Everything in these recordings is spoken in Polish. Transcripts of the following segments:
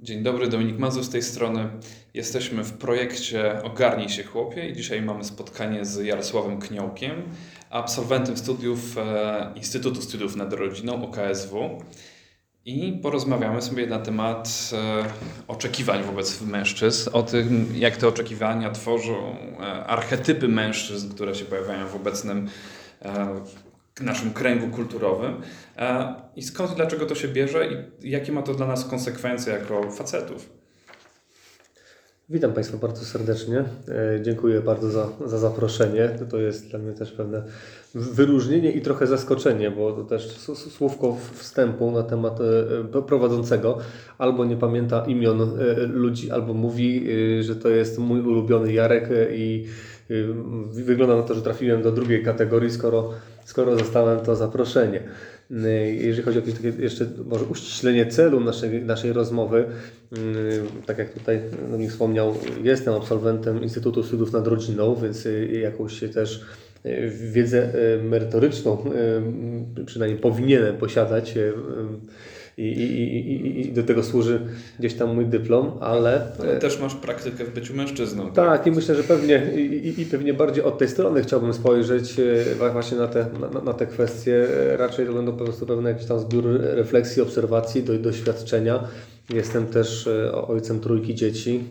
Dzień dobry, Dominik Mazur z tej strony. Jesteśmy w projekcie Ogarnij się chłopie i dzisiaj mamy spotkanie z Jarosławem Kniołkiem, absolwentem studiów e, Instytutu Studiów nad Rodziną OKSW i porozmawiamy sobie na temat e, oczekiwań wobec mężczyzn, o tym jak te oczekiwania tworzą e, archetypy mężczyzn, które się pojawiają w obecnym naszym kręgu kulturowym i skąd i dlaczego to się bierze i jakie ma to dla nas konsekwencje jako facetów. Witam Państwa bardzo serdecznie. E, dziękuję bardzo za, za zaproszenie. To jest dla mnie też pewne wyróżnienie i trochę zaskoczenie, bo to też słówko wstępu na temat e, prowadzącego albo nie pamięta imion e, ludzi, albo mówi, że to jest mój ulubiony Jarek i wygląda na to, że trafiłem do drugiej kategorii, skoro, skoro zostałem to zaproszenie. Jeżeli chodzi o jakieś takie jeszcze może uściślenie celu naszej, naszej rozmowy, tak jak tutaj Dominik wspomniał, jestem absolwentem Instytutu Studiów nad Rodziną, więc jakąś też wiedzę merytoryczną przynajmniej powinienem posiadać i, i, i, i do tego służy gdzieś tam mój dyplom, ale... Ale też masz praktykę w byciu mężczyzną. Tak, tak i myślę, że pewnie i, i pewnie bardziej od tej strony chciałbym spojrzeć e, właśnie na te, na, na te kwestie. Raczej to będą po prostu pewne jakiś tam zbiór refleksji, obserwacji, do, doświadczenia. Jestem też e, ojcem trójki dzieci,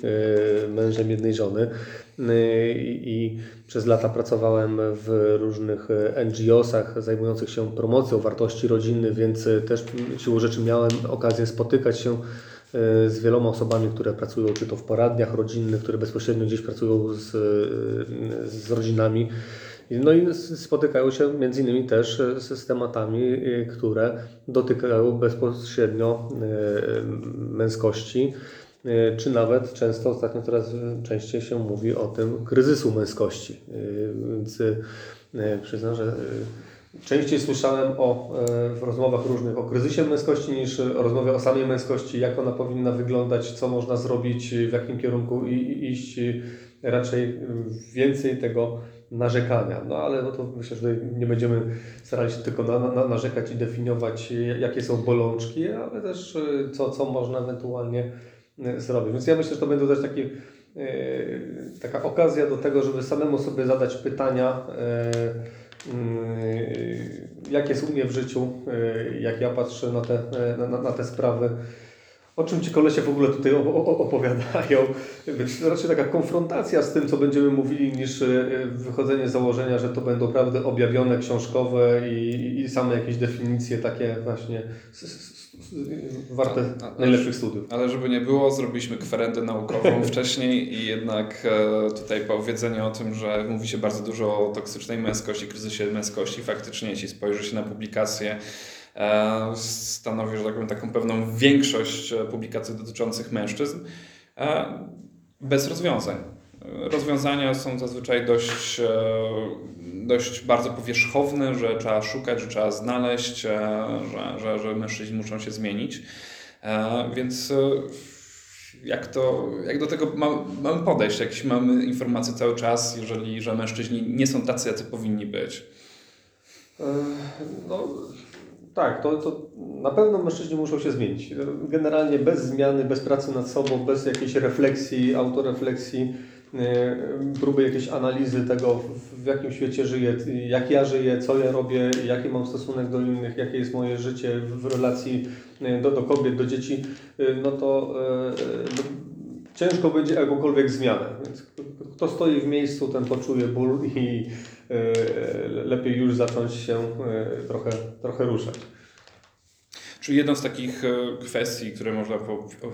e, mężem jednej żony i przez lata pracowałem w różnych NGO-sach zajmujących się promocją wartości rodziny, więc też siłą rzeczy miałem okazję spotykać się z wieloma osobami, które pracują czy to w poradniach rodzinnych, które bezpośrednio gdzieś pracują z, z rodzinami. No i spotykają się między innymi też z tematami, które dotykają bezpośrednio męskości czy nawet często ostatnio coraz częściej się mówi o tym kryzysu męskości. E, więc e, przyznam, że częściej słyszałem o, w rozmowach różnych o kryzysie męskości niż o rozmowie o samej męskości, jak ona powinna wyglądać, co można zrobić, w jakim kierunku iść. Raczej więcej tego narzekania. No ale no to myślę, że nie będziemy starali się tylko na, na, narzekać i definiować, jakie są bolączki, ale też co, co można ewentualnie E, zrobić. Więc ja myślę, że to będą też takie, taka okazja do tego, żeby samemu sobie zadać pytania, mm, jak jest u mnie w życiu, jak ja patrzę na te, na, na te sprawy. O czym ci kolesie w ogóle tutaj opowiadają? Więc raczej taka konfrontacja z tym, co będziemy mówili, niż wychodzenie z założenia, że to będą prawdy objawione, książkowe i, i same jakieś definicje takie właśnie warte a, a, najlepszych studiów. Ale żeby nie było, zrobiliśmy kwerendę naukową wcześniej i jednak e, tutaj powiedzenie o tym, że mówi się bardzo dużo o toksycznej męskości, kryzysie męskości. Faktycznie, jeśli spojrzy się na publikacje, e, stanowi, że tak powiem, taką pewną większość e, publikacji dotyczących mężczyzn bez rozwiązań. Rozwiązania są zazwyczaj dość dość bardzo powierzchowny, że trzeba szukać, że trzeba znaleźć, e, że, że, że mężczyźni muszą się zmienić. E, więc e, jak, to, jak do tego mamy podejść? Jakieś mamy informacje cały czas, jeżeli że mężczyźni nie są tacy, jacy powinni być? No, tak, to, to na pewno mężczyźni muszą się zmienić. Generalnie bez zmiany, bez pracy nad sobą, bez jakiejś refleksji, autorefleksji, próby jakiejś analizy tego, w jakim świecie żyję, jak ja żyję, co ja robię, jaki mam stosunek do innych, jakie jest moje życie w relacji y, do, do kobiet, do dzieci, y, no to no, ciężko będzie jakąkolwiek zmianę. Więc kto stoi w miejscu, ten poczuje ból i lepiej już zacząć się trochę, trochę ruszać. Czyli jedną z takich e, kwestii, które można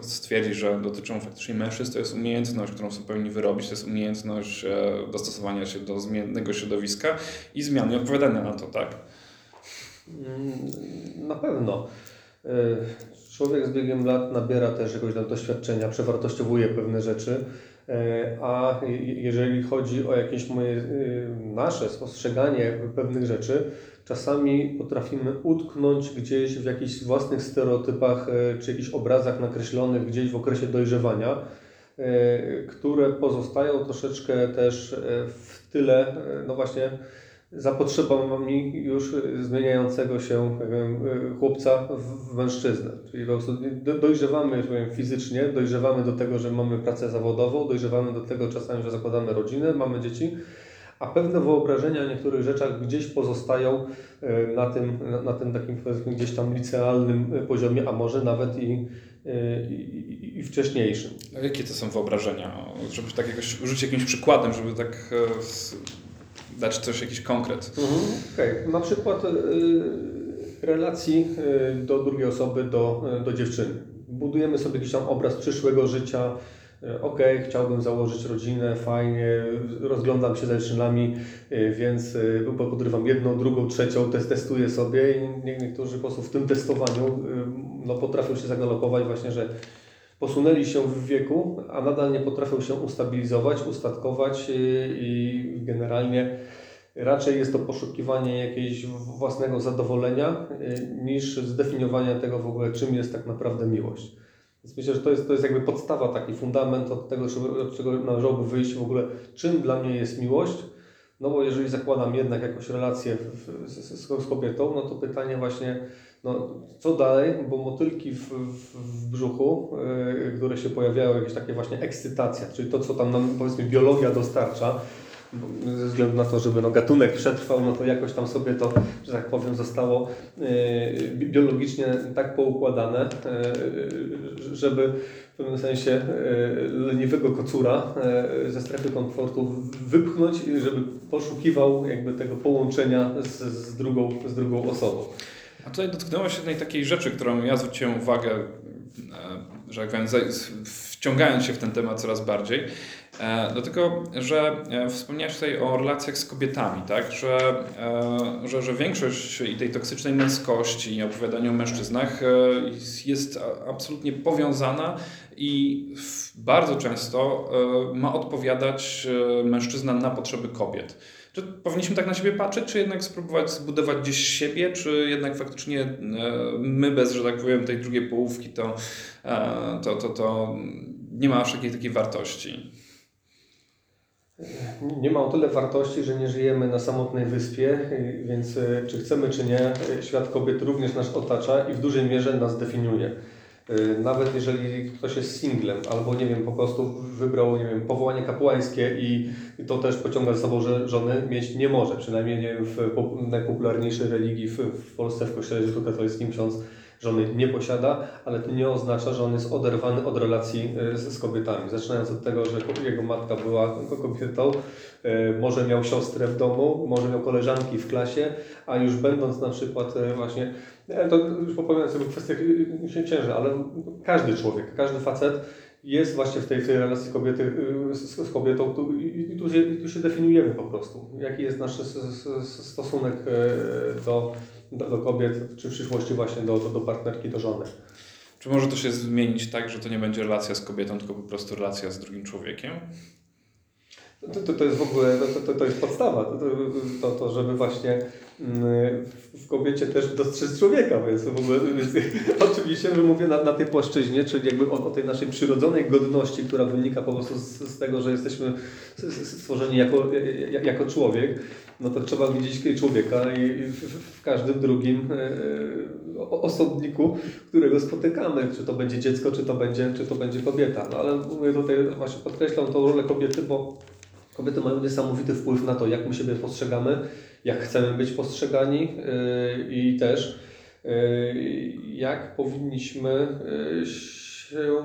stwierdzić, że dotyczą faktycznie mężczyzn, to jest umiejętność, którą są powinni wyrobić, to jest umiejętność e, dostosowania się do zmiennego środowiska i zmiany odpowiadania na to, tak? Mm, na pewno. E, człowiek z biegiem lat nabiera też jakiegoś tam doświadczenia, przewartościowuje pewne rzeczy, a jeżeli chodzi o jakieś moje, nasze spostrzeganie pewnych rzeczy, czasami potrafimy utknąć gdzieś w jakichś własnych stereotypach e, czy jakichś obrazach nakreślonych gdzieś w okresie dojrzewania, e, które pozostają troszeczkę też e, w tyle, no właśnie zapotrzebami już zmieniającego się wiem, chłopca w mężczyznę. Czyli po prostu dojrzewamy powiem, fizycznie, dojrzewamy do tego, że mamy pracę zawodową, dojrzewamy do tego czasami, że zakładamy rodzinę, mamy dzieci, a pewne wyobrażenia o niektórych rzeczach gdzieś pozostają e, na tym, na tym takim powiedzmy gdzieś tam licealnym poziomie, a może nawet i, e, i, i wcześniejszym. A jakie to są wyobrażenia? Żeby tak jakoś jakimś przykładem, żeby tak dać coś, jakiś konkret. Mhm, okay. Na przykład y, relacji y, do drugiej osoby, do, y, do dziewczyny. Budujemy sobie jakiś tam obraz przyszłego życia. Ok, chciałbym założyć rodzinę, fajnie, rozglądam się za dziewczynami, więc podrywam jedną, drugą, trzecią, testuję sobie i niektórzy po prostu w tym testowaniu no, potrafią się zagalopować właśnie, że posunęli się w wieku, a nadal nie potrafią się ustabilizować, ustatkować i generalnie raczej jest to poszukiwanie jakiegoś własnego zadowolenia niż zdefiniowania tego w ogóle, czym jest tak naprawdę miłość. Więc myślę, że to jest, to jest jakby podstawa, taki fundament od tego, od czego należałoby wyjść w ogóle, czym dla mnie jest miłość. No bo jeżeli zakładam jednak jakąś relację z, z, z kobietą, no to pytanie właśnie, no, co dalej, bo motylki w, w, w brzuchu, yy, które się pojawiają, jakieś takie właśnie ekscytacja, czyli to, co tam nam powiedzmy biologia dostarcza, ze względu na to, żeby no, gatunek przetrwał, no to jakoś tam sobie to, że tak powiem, zostało yy, biologicznie tak poukładane, yy, żeby w pewnym sensie yy, leniwego kocura ze strefy komfortu wypchnąć, żeby poszukiwał jakby tego połączenia z, z, drugą, z drugą osobą. A tutaj dotknęłaś jednej takiej rzeczy, którą ja zwróciłem uwagę, że jak powiem, wciągając się w ten temat coraz bardziej, E, dlatego, że e, wspomniałeś tutaj o relacjach z kobietami, tak? że, e, że, że większość tej toksycznej męskości i opowiadania o mężczyznach jest absolutnie powiązana i bardzo często ma odpowiadać mężczyzna na potrzeby kobiet. Czy powinniśmy tak na siebie patrzeć, czy jednak spróbować zbudować gdzieś siebie, czy jednak faktycznie my bez, że tak powiem, tej drugiej połówki, to, to, to, to nie ma aż takiej, takiej wartości? nie ma o tyle wartości, że nie żyjemy na samotnej wyspie, więc e, czy chcemy, czy nie, świat kobiet również nas otacza i w dużej mierze nas definiuje. E, nawet jeżeli ktoś jest singlem, albo nie wiem, po prostu wybrał nie wiem, powołanie kapłańskie i, i to też pociąga za sobą, że żony mieć nie może. Przynajmniej nie wiem, w najpopularniejszej religii w, w Polsce, w kościele katolickim ksiądz żony nie posiada, ale to nie oznacza, że on jest oderwany od relacji e, z, z kobietami. Zaczynając od tego, że jego matka była kobietą, e, może miał siostrę w domu, może miał koleżanki w klasie, a już będąc na przykład e, właśnie, to już opowiadam sobie kwestiach ciężej, ale każdy człowiek, każdy facet jest właśnie w tej, w tej relacji kobiety z, z kobietą tu, i, tu się, tu się definiujemy po prostu. Jaki jest nasz stosunek do do, do kobiet, czy w przyszłości właśnie do, do, do partnerki, do żony. Czy może to się zmienić tak, że to nie będzie relacja z kobietą, tylko po prostu relacja z drugim człowiekiem? To, to, to jest w ogóle, to, to, to jest podstawa, to, to, to żeby właśnie mm, w kobiecie też dostrzec człowieka, więc w ogóle, oczywiście, że mówię na, na tej płaszczyźnie, czyli jakby o, o, tej naszej przyrodzonej godności, która wynika po prostu z, z tego, że jesteśmy stworzeni jako, jako człowiek, no to trzeba widzieć człowieka i w, w każdym drugim e, e osobniku, którego spotykamy, czy to będzie dziecko, czy to będzie, czy to będzie kobieta. No ale mówię tutaj właśnie podkreślam tą rolę kobiety, bo kobiety mają niesamowity wpływ na to, jak my siebie postrzegamy, jak chcemy być postrzegani e, i też e, jak powinniśmy się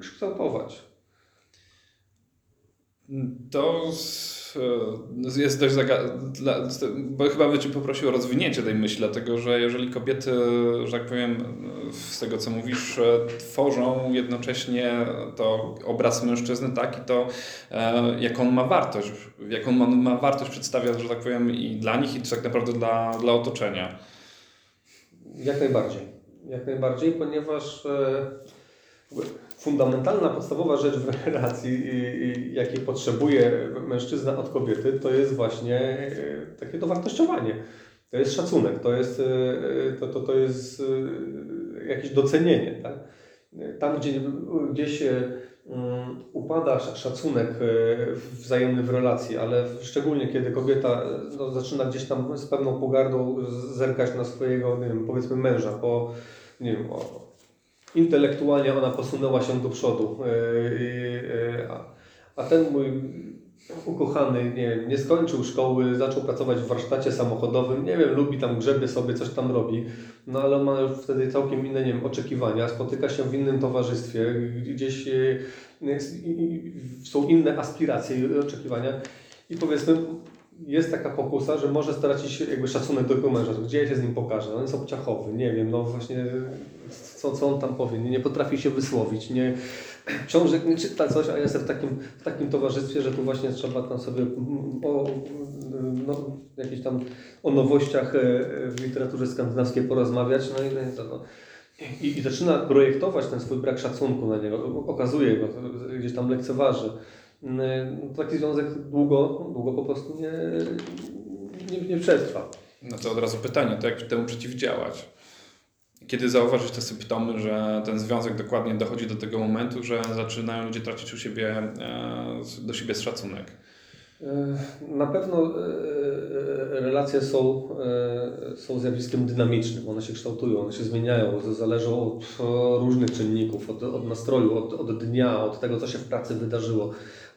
kształtować. To jest dość bo chyba bym Cię poprosił o rozwinięcie tej myśli, dlatego że jeżeli kobiety, że tak powiem, z tego co mówisz, e, tworzą jednocześnie to obraz mężczyzny, tak, i to e, jaką on ma wartość, jaką on ma wartość przedstawia, że tak powiem, i dla nich, i tak naprawdę dla, dla otoczenia. Jak najbardziej. Jak najbardziej, ponieważ fundamentalna, podstawowa rzecz w relacji, jakiej potrzebuje mężczyzna od kobiety, to jest właśnie e, takie dowartościowanie. To jest szacunek, to jest, e, to, to, to jest e, jakieś docenienie. Tak? Tam, gdzie gdzieś mm, upada sz- szacunek e, wzajemny w relacji, ale szczególnie kiedy kobieta e, no, zaczyna gdzieś tam z pewną pogardą zerkać na swojego, nie wiem, powiedzmy męża, bo nie wiem, intelektualnie ona posunęła się do przodu, e, e, a, a ten mój ukochany, nie nie skończył szkoły, zaczął pracować w warsztacie samochodowym, nie wiem, lubi tam grzebie sobie, coś tam robi, no ale ma już wtedy całkiem inne, nie wiem, oczekiwania, spotyka się w innym towarzystwie, gdzieś e, są inne aspiracje i oczekiwania. I powiedzmy jest taka pokusa, że może stracić jakby szacunek do męża, gdzie ja się z nim pokażę, on jest obciachowy, nie wiem, no właśnie co, co on tam powie, nie, nie potrafi się wysłowić, nie, książek nie czyta coś, a jestem w takim, w takim towarzystwie, że tu właśnie trzeba tam sobie mm, o, no, jakieś tam o nowościach e, w literaturze skandynawskiej porozmawiać, no i, no i co, no. I, I zaczyna projektować ten swój brak szacunku na niego, okazuje go, gdzieś tam lekceważy. No, taki związek długo, długo po prostu nie, nie, nie przetrwa. No to od razu pytanie, to jak temu przeciwdziałać? Kiedy zauważyć te symptomy, że ten związek dokładnie dochodzi do tego momentu, że zaczynają ludzie tracić u siebie, e, do siebie szacunek? E, Na pewno e, relacje są, są zjawiskiem dynamicznym, one się kształtują, one się zmieniają, zależą od różnych czynników, od, od nastroju, od, od dnia, od tego, co się w pracy wydarzyło.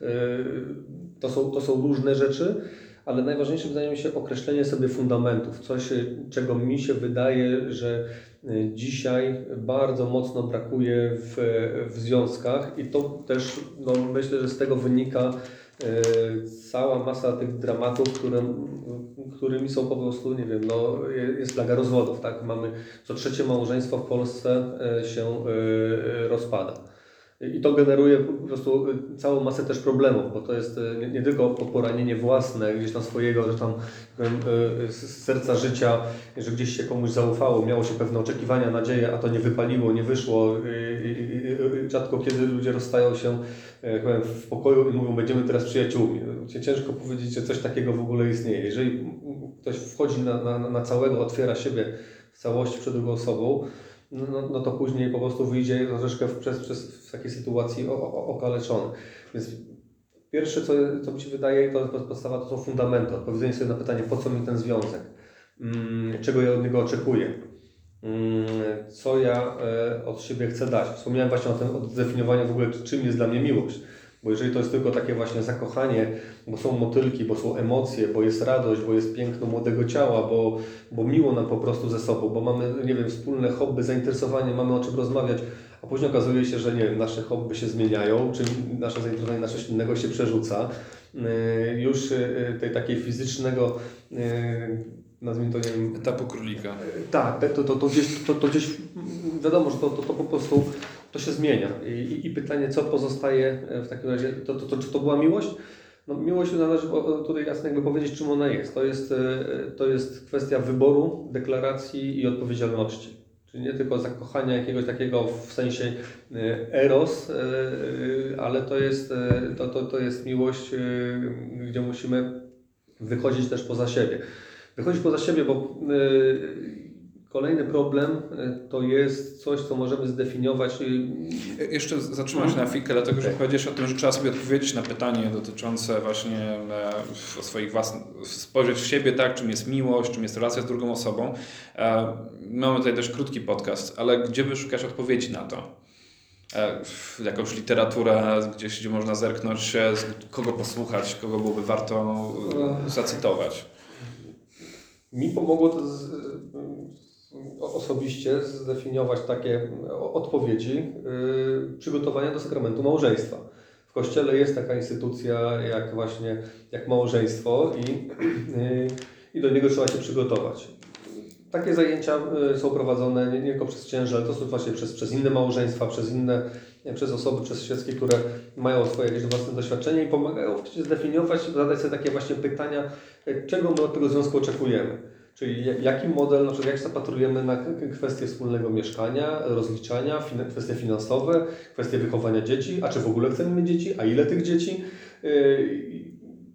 E, To są, to są różne rzeczy, ale najważniejsze wydaje mi się określenie sobie fundamentów, coś, e, czego mi się wydaje, że e, dzisiaj bardzo mocno brakuje w, w związkach i to też no, myślę, że z tego wynika e, cała masa tych dramatów, które, którymi są po prostu, nie wiem, no, jest flaga rozwodów, tak? Mamy co trzecie małżeństwo w Polsce się rozpada. I to generuje po prostu całą masę też problemów, bo to jest e, nie, nie tylko poranienie własne, gdzieś tam swojego, że tam e, z serca życia, że gdzieś się komuś zaufało, miało się pewne oczekiwania, nadzieje, a to nie wypaliło, nie wyszło. Rzadko kiedy ludzie rozstają się e, powiem, w pokoju i mówią, będziemy teraz przyjaciółmi. Ciężko powiedzieć, że coś takiego w ogóle istnieje. Jeżeli ktoś wchodzi na, na, na całego, otwiera siebie w całości przed drugą osobą, no, no, no to później po prostu wyjdzie troszeczkę w, przez, przez, w takiej sytuacji okaleczony. Więc pierwsze, co, co mi się wydaje, to jest podstawa, to są fundamenty. Odpowiedzenie sobie na pytanie, po co mi ten związek? Mm, czego ja od niego oczekuję? Mm, co ja e, od siebie chcę dać? Wspomniałem właśnie o tym, o zdefiniowaniu w ogóle, czym jest dla mnie miłość. Bo jeżeli to jest tylko takie właśnie zakochanie, bo są motylki, bo są emocje, bo jest radość, bo jest piękno młodego ciała, bo, bo miło nam po prostu ze sobą, bo mamy, nie wiem, wspólne hobby, zainteresowanie, mamy o czym rozmawiać, a później okazuje się, że nie wiem, nasze hobby się zmieniają, czy nasze zainteresowanie na coś innego się przerzuca. Yy, Już yy, tej takiej fizycznego, nazwijmy to, nie wiem, Etapu królika. tak, to, to, to, gdzieś, to, to gdzieś wiadomo, że to, to, to po prostu to się zmienia. I, i, pytanie, co pozostaje w takim razie, to, to, to, czy to była miłość? No, miłość należy tutaj jasno jakby powiedzieć, czym ona jest. To jest, e, to jest kwestia wyboru, deklaracji i odpowiedzialności. Czyli nie tylko zakochania jakiegoś takiego w sensie e, eros, e, e, ale to jest, e, to, to, to jest miłość, e, gdzie musimy wychodzić też poza siebie. Wychodzić poza siebie, bo kolejny problem y, to jest coś, co możemy zdefiniować. y, Jeszcze zatrzymam się na chwilkę, dlatego że Okej. powiedziałeś o tym, że trzeba sobie odpowiedzieć na pytanie dotyczące właśnie e, swoich własnych, spojrzeć w siebie, tak, czym jest miłość, czym jest relacja z drugą osobą. E, Mamy tutaj dość krótki podcast, ale gdzie by szukać odpowiedzi na to? E, Jakąś literaturę, gdzieś, gdzie można zerknąć, e, kogo posłuchać, kogo byłoby warto e, zacytować. Mi pomogło to z, osobiście zdefiniować takie odpowiedzi y, przygotowania do sakramentu małżeństwa. W Kościele jest taka instytucja jak właśnie jak małżeństwo i, y, i do niego trzeba się przygotować. Takie zajęcia y, są prowadzone nie tylko przez księży, ale to są właśnie przez, przez inne małżeństwa, przez inne, przez osoby, przez świeckie, które mają swoje jakieś własne doświadczenie i pomagają zdefiniować, zadać sobie takie właśnie pytania, czego my od tego związku oczekujemy. Czyli ja- jaki model, na przykład jak zapatrujemy na kwestie wspólnego mieszkania, rozliczania, fin- kwestie finansowe, kwestie wychowania dzieci, a czy w ogóle chcemy mieć dzieci, a ile tych dzieci. Yy,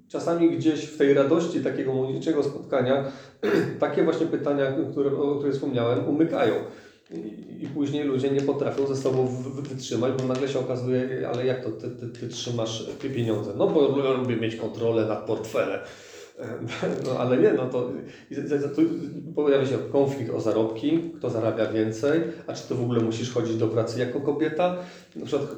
Czasami gdzieś w tej radości takiego młodzieńczego spotkania takie właśnie pytania, które, o których wspomniałem, umykają. I, później ludzie nie potrafią ze sobą wytrzymać, bo nagle się okazuje, ale jak to ty, ty, ty trzymasz te pieniądze? No bo lubię mieć kontrolę nad portfelem. No ale nie, no to tu pojawia się konflikt o zarobki, kto zarabia więcej, a czy to w ogóle musisz chodzić do pracy jako kobieta? Na przykład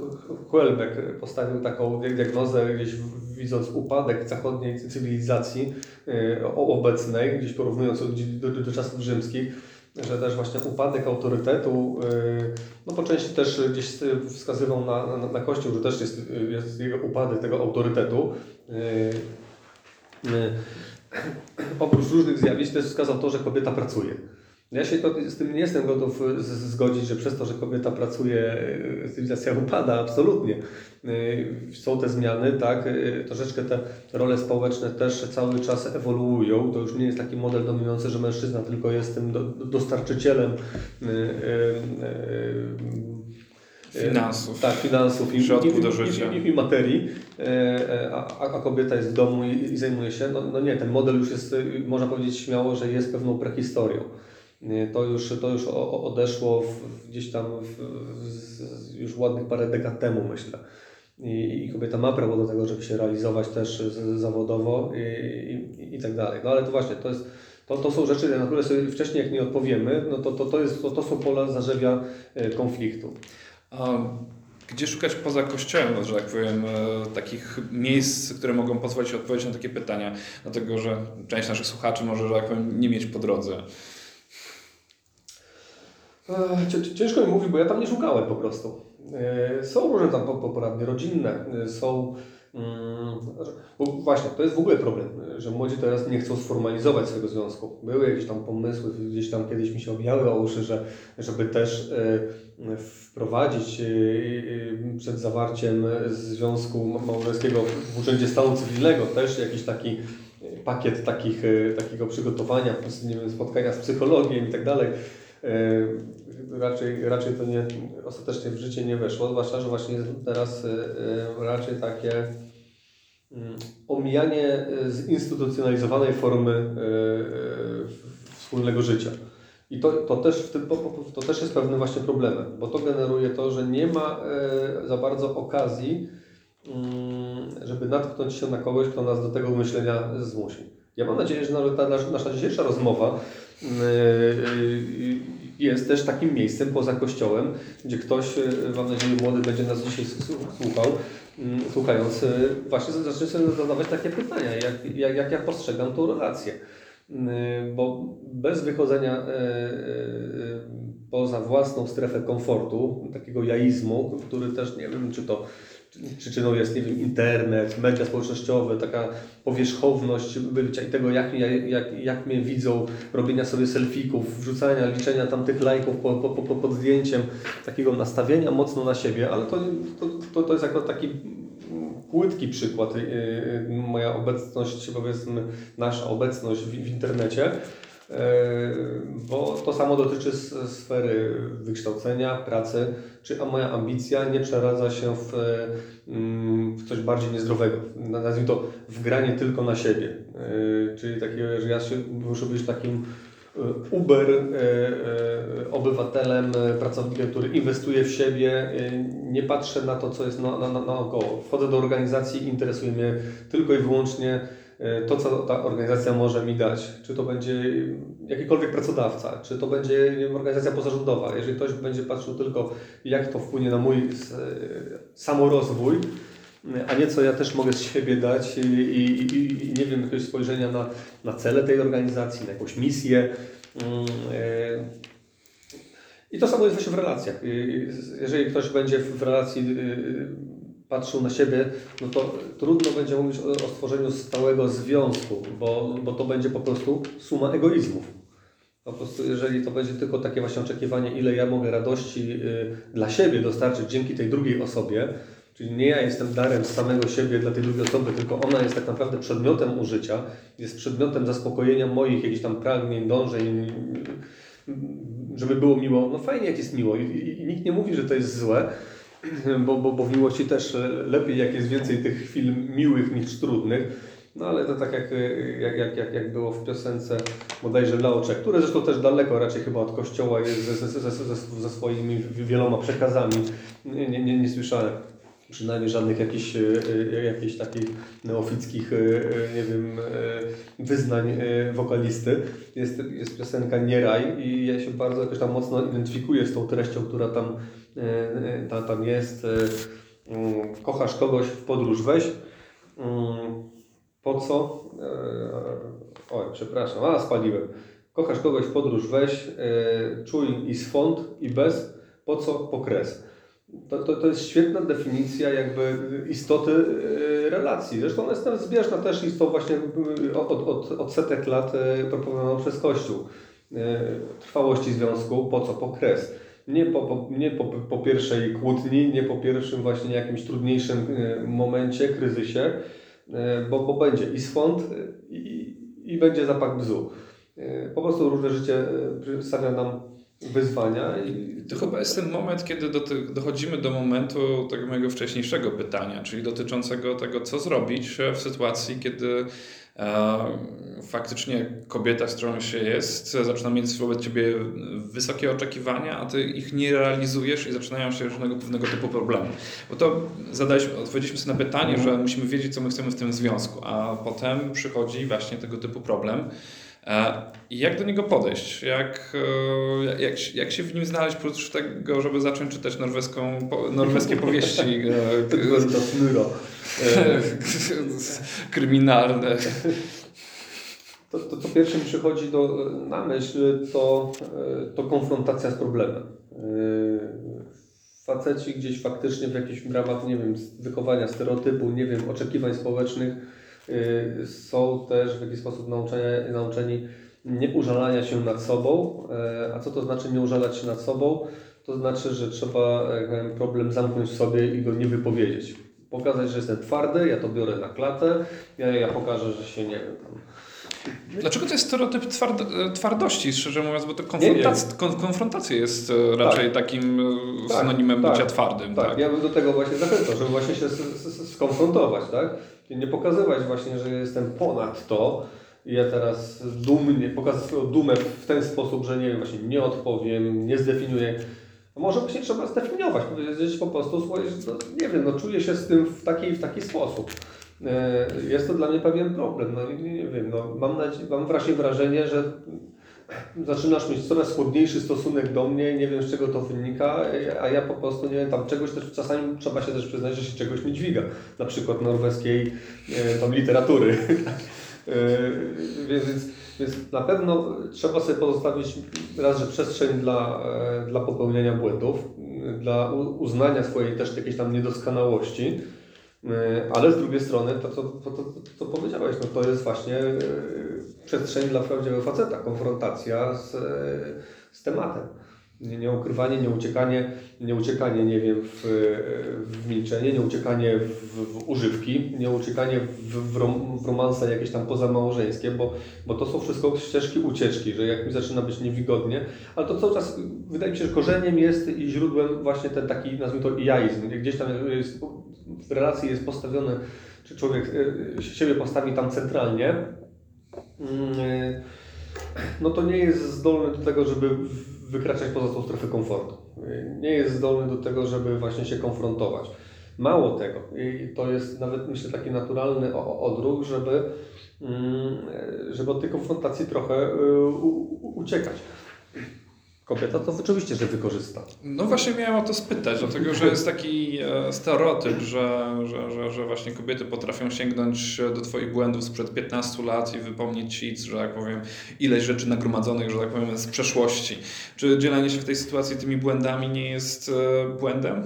Houellebecq postawił taką diagnozę, gdzieś widząc upadek zachodniej cywilizacji e, obecnej, gdzieś porównując do, do, do czasów rzymskich, że też właśnie upadek autorytetu, e, no po części też gdzieś wskazywał na, na, na Kościół, że też jest, jest jego upadek tego autorytetu. Oprócz różnych zjawisk też wskazał to, że kobieta pracuje. Ja się z tym nie jestem gotów z- zgodzić, że przez to, że kobieta pracuje, e, cywilizacja upada, absolutnie. E, Są te zmiany, tak, troszeczkę te role społeczne też cały czas ewoluują. To już nie jest taki model dominujący, że mężczyzna tylko jest tym do, dostarczycielem Finansów. tak, finansów i, Środków i, do i, życia. i, i materii, e, e, a, a kobieta jest w domu i, i zajmuje się. No, no nie, ten model już jest, można powiedzieć śmiało, że jest pewną prehistorią. To już, to już odeszło w, gdzieś tam w, w, już ładnych parę dekad temu, myślę. I, I kobieta ma prawo do tego, żeby się realizować też zawodowo i, i, i tak dalej. No ale to właśnie, to jest to, to są rzeczy, na które sobie wcześniej jak nie odpowiemy, no to, to, to, jest, to, to są pola zarzewia e, konfliktu. Gdzie szukać poza kościołem, że tak powiem, e, takich miejsc, które mogą pozwolić odpowiedzieć na takie pytania? Dlatego, że część naszych słuchaczy może, że tak powiem, nie mieć po drodze. Cię- Ciężko mi mówić, bo ja tam nie szukałem po prostu. E, Są różne tam po- po- poradnie rodzinne, e, są. Mm, Bo właśnie, to jest w ogóle problem, że młodzi teraz nie chcą sformalizować swojego związku. Były jakieś tam pomysły, gdzieś tam kiedyś mi się obijały o uszy, że, żeby też e, wprowadzić e, e, przed zawarciem związku małżeńskiego w Urzędzie Stanu Cywilnego też jakiś taki pakiet takich, takiego przygotowania, wiem, spotkania z psychologiem i tak dalej. Raczej, raczej to nie, ostatecznie w życie nie weszło, zwłaszcza, że właśnie teraz e, e, raczej takie mm, omijanie e, zinstytucjonalizowanej formy wspólnego życia. I to, to, też w tym, to też jest pewnym właśnie problemem, bo to generuje to, że nie ma za bardzo okazji, mm, żeby natknąć się na kogoś, kto nas do tego myślenia zmusi. Ja mam nadzieję, że nawet nasza- dzisiejsza rozmowa yy, jest też takim miejscem poza kościołem, gdzie ktoś, yy, mam nadzieję, młody będzie nas dzisiaj słuchał, mm, słuchając, yy, właśnie zacznie sobie zadawać takie pytania, jak, jak, jak ja postrzegam tą relację. Yy, Bo bez wychodzenia poza własną strefę komfortu, takiego jaizmu, który też nie wiem, czy to przyczyną jest, nie wiem, internet, media społecznościowe, taka powierzchowność bycia i tego, jak, jak, jak, mnie widzą, robienia sobie selfików, wrzucania, liczenia tam tych lajków po, po, po, pod zdjęciem, takiego nastawienia mocno na siebie, ale to, to, to, to jest jako taki płytki przykład, yy, yy, moja obecność, powiedzmy, nasza obecność w, w internecie. Yy, Bo to samo dotyczy sfery wykształcenia, pracy, czy moja ambicja nie przeradza się w, mm, w coś bardziej niezdrowego. Nazwijmy to w granie tylko na siebie. Yy, Czyli takiego, że ja się muszę być takim uber obywatelem, pracownikiem, który inwestuje w siebie, nie patrzę na to, co jest na, na, na, naokoło. Wchodzę do organizacji interesuje mnie tylko i wyłącznie to, co ta organizacja może mi dać. Czy to będzie jakikolwiek pracodawca, czy to będzie wiem, organizacja pozarządowa. Jeżeli ktoś będzie patrzył tylko, jak to wpłynie na mój s- samorozwój, a nie co ja też mogę z siebie dać i, i, i, nie wiem, jakiegoś spojrzenia na, na cele tej organizacji, na jakąś misję. Mm, e, I to samo jest właśnie w relacjach. Jeżeli ktoś będzie w relacji y, patrzył na siebie, no to trudno będzie mówić o, o stworzeniu stałego związku, bo, bo to będzie po prostu suma egoizmów. Po prostu jeżeli to będzie tylko takie właśnie oczekiwanie, ile ja mogę radości y, dla siebie dostarczyć dzięki tej drugiej osobie, czyli nie ja jestem darem samego siebie dla tej drugiej osoby, tylko ona jest tak naprawdę przedmiotem użycia, jest przedmiotem zaspokojenia moich jakichś tam pragnień, dążeń, y, żeby było miło. No fajnie jak jest miło i, i, i nikt nie mówi, że to jest złe, bo, bo, bo w miłości też lepiej jak jest więcej tych chwil miłych niż trudnych. No ale to tak jak, jak, jak, jak, było w piosence bodajże Laocze, które zresztą też daleko raczej chyba od kościoła jest ze, ze, ze, ze, swoimi wieloma przekazami. Nie, nie, nie słyszałem przynajmniej żadnych jakichś, e, jakichś takich neofickich, e, nie wiem, e, wyznań wokalisty. Jest, jest piosenka Nie Raj i ja się bardzo jakoś tam mocno identyfikuję z tą treścią, która tam, tam, tam jest. Mm, kochasz kogoś w podróż weź. Mm, po co? Oj, przepraszam, a spaliłem. Kochasz kogoś w podróż weź, czuj i swąd i bez, po co pokres. To, to, to jest świetna definicja jakby istoty y, relacji. Zresztą ona jest tam zbieżna też z tą właśnie y, od, od, od setek lat y, proponowaną przez Kościół. Trwałości związku, po co? Po kres. Nie po, po, nie po, po pierwszej kłótni, nie po pierwszym właśnie jakimś trudniejszym momencie, kryzysie, bo, bo będzie i swąd i, i będzie zapach bzu. Po prostu różne życie stawia nam wyzwania. I... To chyba jest ten moment, kiedy do dochodzimy do momentu tego mojego wcześniejszego pytania, czyli dotyczącego tego, co zrobić w sytuacji, kiedy e, faktycznie kobieta, z którą się jest, zaczyna mieć wobec ciebie wysokie oczekiwania, a ty ich nie realizujesz i zaczynają się różnego pewnego typu problemy. Bo to zadaliśmy, odpowiedzieliśmy sobie na pytanie, że musimy wiedzieć, co my chcemy w tym związku, a potem przychodzi właśnie tego typu problem. E, I jak do niego podejść? Jak, e, jak, jak się w nim znaleźć, oprócz tego, żeby zacząć czytać norweską, norweskie powieści e, kryminalne? To, to, to pierwsze mi przychodzi do, na myśl, to, to konfrontacja z problemem. Faceci gdzieś faktycznie w jakichś ramach, nie wiem, wychowania stereotypu, nie wiem, oczekiwań społecznych, są też w jakiś sposób nauczeni, nauczeni nie użalania się nad sobą. E, a co to znaczy nie użalać się nad sobą? To znaczy, że trzeba problem zamknąć w sobie i go nie wypowiedzieć. Pokazać, że jestem twardy, ja to biorę na klatę, ja, ja pokażę, że się nie wiem tam. Dlaczego to jest stereotyp tward twardości, szczerze mówiąc, bo to konfrontacja, kon konfrontacja jest e, raczej tak. takim e, tak, synonimem tak, bycia twardym. Tak. tak, ja bym do tego właśnie zachęcał, żeby właśnie się skonfrontować, tak? Nie pokazywać właśnie, że jestem ponad to, i ja teraz dumnie, pokażę swoją dumę w ten sposób, że nie wiem, właśnie nie odpowiem, nie zdefiniuję. A może właśnie trzeba zdefiniować, powiedzieć po prostu swoje, no, nie wiem, no czuję się z tym w taki, w taki sposób. E, jest to dla mnie pewien problem. No nie, nie wiem, no, mam, nadzieję, mam właśnie wrażenie, że zaczynasz mieć coraz chłodniejszy stosunek do mnie, nie wiem z czego to wynika, a ja po prostu nie wiem, tam czegoś też czasami trzeba się też przyznać, że się czegoś mi dźwiga. Na przykład norweskiej e, tam literatury. E, więc, więc na pewno trzeba sobie pozostawić raz, że przestrzeń dla, dla popełniania błędów, dla uznania swojej też jakiejś tam niedoskonałości E, ale z drugiej strony, to co to, to, to, powiedziałeś, no to jest właśnie e, przestrzeń dla prawdziwego faceta, konfrontacja z, e, z tematem. Nie, nie ukrywanie, nie wiem, w, w milczenie, nie uciekanie w, w używki, nie uciekanie w, w, rom, w romanse jakieś tam pozamałżeńskie, bo, bo to są wszystko ścieżki ucieczki, że jak mi zaczyna być niewygodnie, ale to cały czas, wydaje mi się, że korzeniem jest i źródłem właśnie ten taki, nazwijmy to jaizm. Gdzieś tam jest, w relacji jest postawiony, czy człowiek e, siebie postawi tam centralnie, e, no to nie jest zdolny do tego, żeby wykraczać poza tą strefę komfortu. Nie jest zdolny do tego, żeby właśnie się konfrontować. Mało tego, i to jest nawet myślę taki naturalny odruch, żeby, mm, żeby od tej konfrontacji trochę y, uciekać kobieta to oczywiście, że wykorzysta. No właśnie miałem o to spytać, dlatego że jest taki e, stereotyp, że, że, że, że właśnie kobiety potrafią sięgnąć do Twoich błędów sprzed 15 lat i wypomnieć Ci, że tak powiem, ileś rzeczy nagromadzonych, że tak powiem, z przeszłości. Czy dzielenie się w tej sytuacji tymi błędami nie jest e, błędem?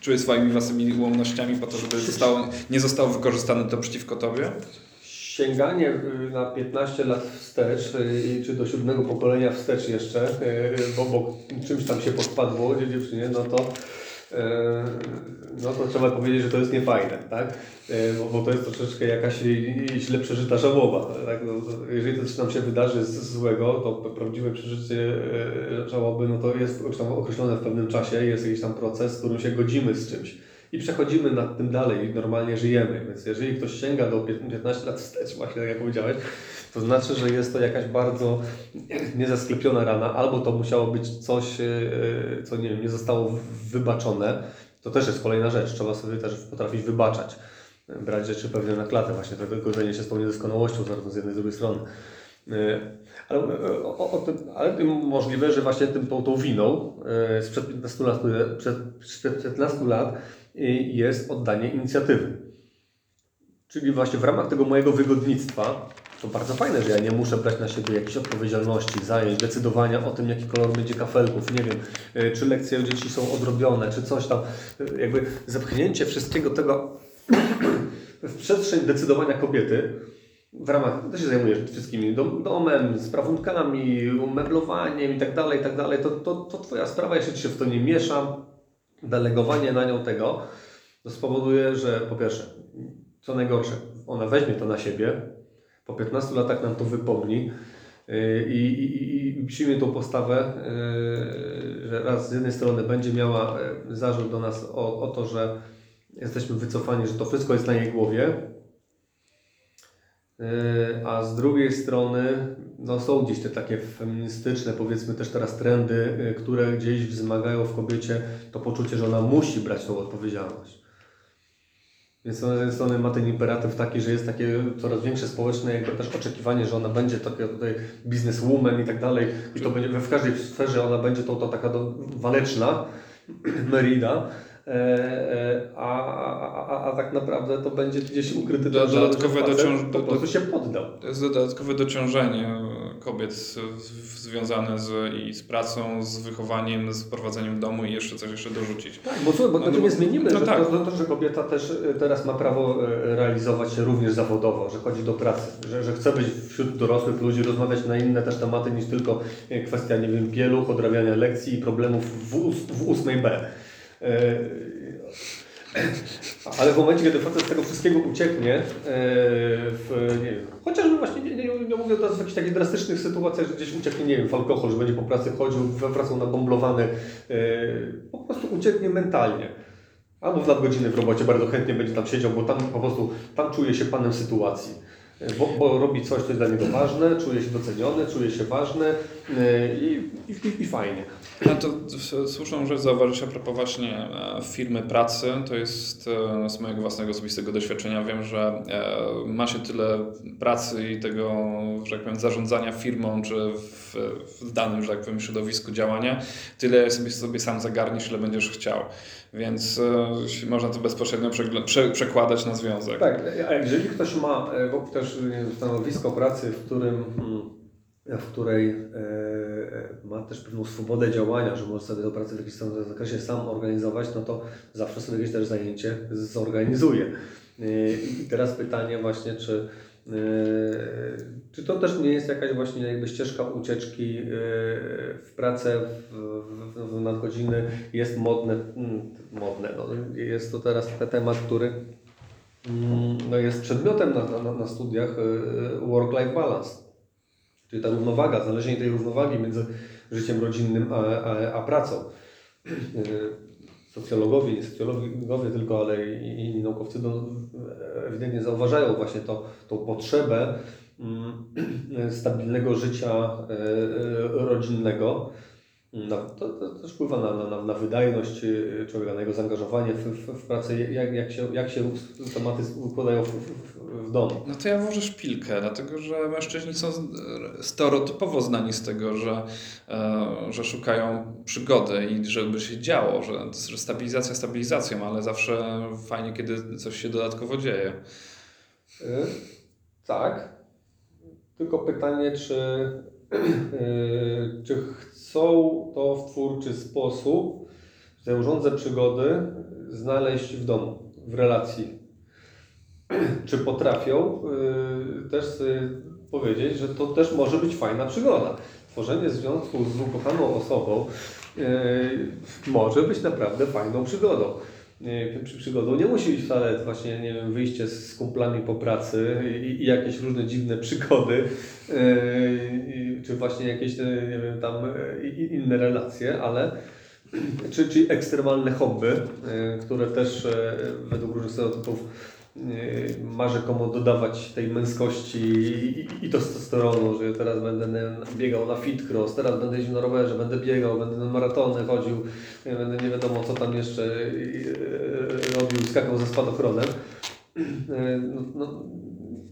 Czy swoimi własnymi ułomnościami po to, żeby zostało, nie zostało wykorzystane to przeciwko Tobie? Sięganie y, na 15 lat wstecz, y, czy do siódmego pokolenia wstecz jeszcze, y, bo, bo czymś tam się podpadło dziewczynie, no to, no to trzeba powiedzieć, że to jest niefajne, tak? Bo, bo to jest troszeczkę jakaś źle przeżyta żałoba. Tak? No, jeżeli coś nam się wydarzy z złego, to prawdziwe przeżycie żałoby, no to jest określone w pewnym czasie, jest jakiś tam proces, w którym się godzimy z czymś i przechodzimy nad tym dalej i normalnie żyjemy. Więc jeżeli ktoś sięga do 15 lat wstecz, właśnie tak jak powiedziałeś, to znaczy, że jest to jakaś bardzo niezasklepiona rana, albo to musiało być coś, yy, co nie wiem, nie zostało wybaczone. To też jest kolejna rzecz. Trzeba sobie też potrafić wybaczać. Brać rzeczy pewnie na klatę, właśnie tego godzenie się z tą niedoskonałością, zarówno z jednej, z drugiej strony. Yy, Ale, o, o, o tym, ale możliwe, że właśnie tym, tą, tą winą sprzed 15 lat, przed, sprzed 15 lat jest oddanie inicjatywy. Czyli właśnie w ramach tego mojego wygodnictwa, to bardzo fajne, że ja nie muszę brać na siebie jakiejś odpowiedzialności, zajęć, decydowania o tym, jaki kolor będzie kafelków, nie wiem, yy, czy lekcje u dzieci są odrobione, czy coś tam. Yy, Jakby zepchnięcie wszystkiego tego w przestrzeń decydowania kobiety, w ramach, ty się zajmujesz wszystkimi, dom, domem, sprawunkami, umeblowaniem i tak dalej, i tak dalej, to, to, to Twoja sprawa, Ci się w to nie miesza, delegowanie na nią tego, to spowoduje, że po pierwsze, co najgorsze, ona weźmie to na siebie, po 15 latach nam to wypomni yy, i, i, i przyjmie tą postawę, yy, że raz z jednej strony będzie miała yy, zarzut do nas o, o to, że jesteśmy wycofani, że to wszystko jest na jej głowie, A z drugiej strony no są gdzieś te takie feministyczne, powiedzmy też teraz trendy, yy, które gdzieś wzmagają w kobiecie to poczucie, że ona musi brać tą odpowiedzialność. Więc z jednej strony ma ten imperatyw taki, że jest takie coraz większe społeczne jakby też oczekiwanie, że ona będzie taka tutaj bizneswoman i tak dalej i to będzie w każdej sferze ona będzie to, to taka do, waleczna, Merida, a, a, a, a tak naprawdę to będzie gdzieś ukryty dodatkowe facet dociąż- po prostu się poddał. To jest dodatkowe dociążenie kobiet związane z, i z pracą, z wychowaniem, z prowadzeniem domu i jeszcze coś jeszcze dorzucić. Tak, bo słuchaj, bo No, nie zmienimy, no że, tak. to, to, że kobieta też e, teraz ma prawo e, realizować się również zawodowo, że chodzi do pracy, że, że chce być wśród dorosłych ludzi, rozmawiać na inne też tematy niż tylko e, kwestia, nie wiem, pieluch, odrabiania lekcji i problemów w, ós- w 8B. E, Ale w momencie, kiedy facet z tego wszystkiego ucieknie, e, w, nie wiem, chociażby właśnie, nie, nie, nie mówię teraz w jakichś takich drastycznych sytuacjach, że gdzieś ucieknie, nie wiem, w alkohol, że będzie po pracy chodził, wracał nabomblowany, e, po prostu ucieknie mentalnie. Albo w nadgodziny w robocie bardzo chętnie będzie tam siedział, bo tam po prostu, tam czuje się panem sytuacji. Bo, bo robi coś, co jest dla niego ważne, czuje się doceniony, czuje się ważny e, i, i, i fajnie. No to słuszną rzecz zauważyć a propos właśnie e, firmy pracy, to jest e, z mojego własnego osobistego doświadczenia wiem, że ma się tyle pracy i tego, że tak powiem, zarządzania firmą, czy w, w danym, że tak powiem, środowisku działania, tyle sobie, sobie sam zagarniesz, ile będziesz chciał. Więc e, można to bezpośrednio prze, przekładać na związek. Tak, a jeżeli ktoś ma e, też wiem, stanowisko pracy, w którym mm, w której e, e, ma też pewną swobodę działania, że może sobie tę pracę w jakimś zakresie sam organizować, no to zawsze sobie jakieś też zajęcie zorganizuje. E, I teraz pytanie właśnie, czy, e, czy to też nie jest jakaś właśnie jakby ścieżka ucieczki e, w pracę, w, w, w nadgodziny jest modne, mm, modne no, jest to teraz te- temat, który mm, no jest przedmiotem na, na, na studiach e, work-life balance. Czyli ta równowaga, znalezienie tej równowagi między życiem rodzinnym a, a, a pracą. Socjologowie, nie socjologowie tylko, ale i i inni naukowcy no, ewidentnie zauważają właśnie to, tą potrzebę mm, stabilnego życia e, e, rodzinnego. No, to, to też wpływa na, na, na wydajność e, człowieka, na jego zaangażowanie w, w, w pracę, jak, jak, się, jak się tematy układają w, w, w domu. No to ja włożę szpilkę, dlatego że mężczyźni są stereotypowo znani z tego, że, e, że szukają przygody i żeby się działo, że, że stabilizacja stabilizacją, ale zawsze fajnie, kiedy coś się dodatkowo dzieje. Y, Tak. Tylko pytanie, czy, y, czy chcą to w twórczy sposób, te urządze przygody, znaleźć w domu, w relacji. Czy potrafią y, też powiedzieć, że to też może być fajna przygoda. Tworzenie związku z ukochaną osobą y, może być naprawdę fajną przygodą. Nie, przy przygodą. Nie musi być wcale właśnie, nie wiem, wyjście z kumplami po pracy i, i jakieś różne dziwne przygody, yy, czy właśnie jakieś, e, nie wiem, tam inne relacje, ale czy, czyli ekstremalne hobby, y, które też y, według różnych stereotypów y, ma rzekomo dodawać tej męskości i, i, i testosteronu, że teraz będę biegał na fit cross, teraz będę jeździł na rowerze, będę biegał, będę na maratony chodził, będę nie wiadomo co tam jeszcze y, y, robił, skakał ze spadochronem. No, no,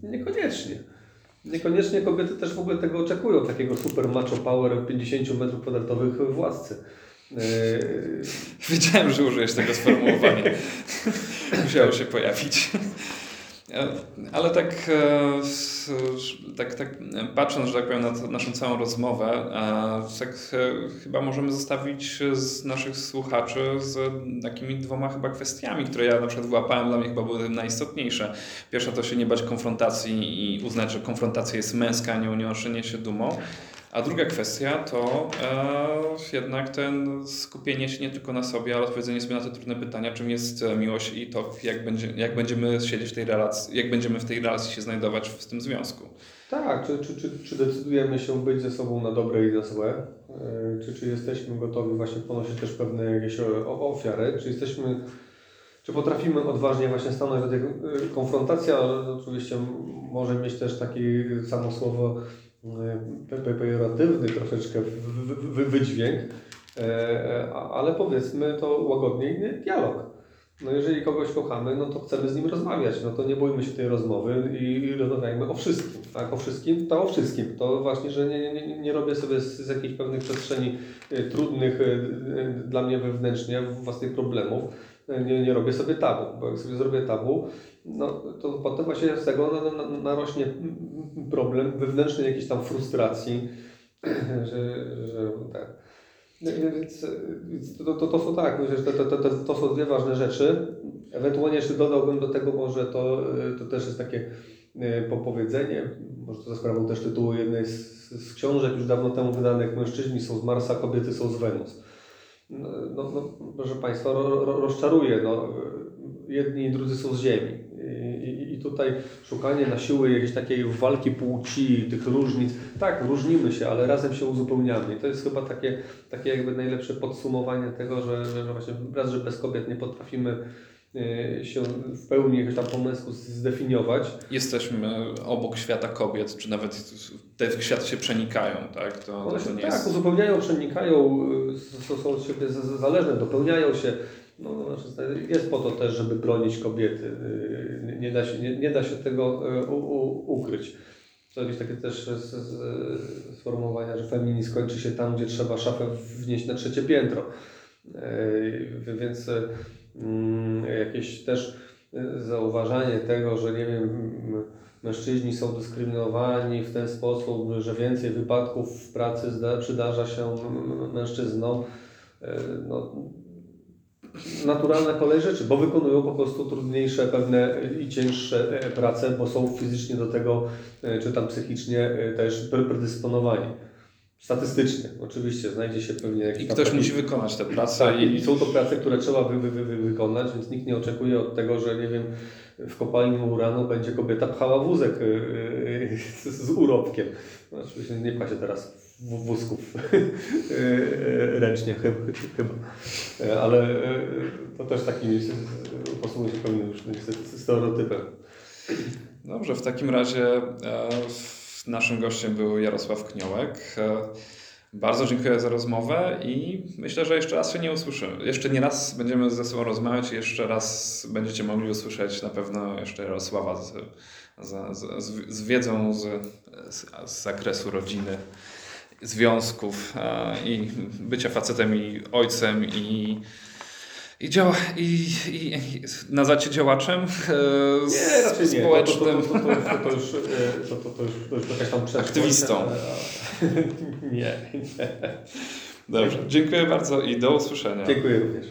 niekoniecznie. Niekoniecznie kobiety też w ogóle tego oczekują, takiego super macho power 50 metrów kwadratowych władcy. Yy, Wiedziałem, że użyjesz tego sformułowania. Musiało się pojawić. E, Ale tak, e, tak, tak patrząc, że tak powiem, na naszą całą rozmowę, e, tak chyba możemy zostawić z naszych słuchaczy z takimi dwoma chyba kwestiami, które ja na przykład wyłapałem, dla mnie chyba były najistotniejsze. Pierwsza to się nie bać konfrontacji i uznać, że konfrontacja jest męska, a nie unioszynie się dumą. A druga kwestia to e, jednak ten skupienie się nie tylko na sobie, ale odpowiedzenie sobie na te trudne pytania, czym jest e, miłość i to, jak, będzie, jak będziemy siedzieć w tej relacji, jak będziemy w tej relacji się znajdować w tym związku. tak, czy, czy, czy, czy decydujemy się być ze sobą na dobre i na złe? Yy, Czy, czy jesteśmy gotowi właśnie ponosić też pewne jakieś ofiary? Czy jesteśmy, czy potrafimy odważnie właśnie stanąć do tej yy, konfrontacji, ale oczywiście może mieć też taki samo słowo pejoratywny troszeczkę wy- wy- wy- wydźwięk, E, a- ale powiedzmy to łagodniej, nie? dialog. No jeżeli kogoś kochamy, no to chcemy z nim rozmawiać, no to nie bójmy się tej rozmowy i, rozmawiajmy o wszystkim, tak? O wszystkim, to o wszystkim. To właśnie, że nie, nie, nie robię sobie z, z jakichś pewnych przestrzeni y, trudnych y, y, dla mnie wewnętrznie, własnych problemów, y, nie, nie robię sobie tabu, bo jak sobie zrobię tabu, no to potem właśnie z tego na, na, narośnie problem wewnętrznej jakiejś tam frustracji, że, że tak. No, Więc to, to, to są tak, to, to, to, to są dwie ważne rzeczy. Ewentualnie jeszcze dodałbym do tego może to, to też jest takie e, popowiedzenie, może to za sprawą też tytułu jednej z, z książek już dawno temu wydanych, mężczyźni są z Marsa, kobiety są z Wenus. No, no, no, proszę Państwa, ro, ro, rozczaruje, no, jedni i drudzy są z Ziemi. Tutaj szukanie na siłę jakiejś takiej walki płci, tych różnic, tak, różnimy się, ale razem się uzupełniamy. I to jest chyba takie, takie jakby najlepsze podsumowanie tego, że, że właśnie raz, że bez kobiet nie potrafimy y, się w pełni jakoś tam po męsku zdefiniować. Jesteśmy obok świata kobiet, czy nawet te światy się przenikają, tak? To, One to się nie tak jest... uzupełniają, przenikają, y, są od siebie zależne, dopełniają się. No, znaczy, jest po to też, żeby bronić kobiety. Nie- da się, nie, nie da się tego y, u, u, ukryć. To jakieś takie też z, z, sformułowania, że feminizm kończy się tam, gdzie trzeba szafę wnieść na trzecie piętro. Y, Więc y, mm, jakieś też zauważanie tego, że nie wiem, mężczyźni są dyskryminowani w ten sposób, że więcej wypadków w pracy przydarza się mężczyznom. No, naturalna kolej rzeczy, bo wykonują po prostu trudniejsze pewne i cięższe e, prace, bo są fizycznie do tego, e, czy tam psychicznie e, też pre- predysponowani. Statystycznie, oczywiście, znajdzie się pewnie jakiś I ktoś taki- musi wykonać tę pracę tak, i i są to prace, które trzeba wy, wy, wy, wy, wykonać, więc nikt nie oczekuje od tego, że nie wiem, w kopalni uranu będzie kobieta pchała wózek z, urobkiem. Oczywiście nie pcha się teraz wózków y, y, ręcznie chyba. E, ale to też taki posługuje się pewnym już stereotypem. Dobrze, w takim razie e, naszym gościem był Jarosław Kniołek. E, Bardzo dziękuję za rozmowę i myślę, że jeszcze raz się nie usłyszymy. Jeszcze nie raz będziemy ze sobą rozmawiać i jeszcze raz będziecie mogli usłyszeć na pewno jeszcze Jarosława z, z, z, z, wiedzą z, z zakresu rodziny, związków e, i bycia facetem i ojcem i i, działa, i, i, i działaczem e, Nie, raczej nie. społecznym. To, to, to, to, to, już, e, to, to, to, już, to już jakaś tam przeszłość. Aktywistą. Nie, nie. Dobrze, dziękuję bardzo i do usłyszenia. Dziękuję również.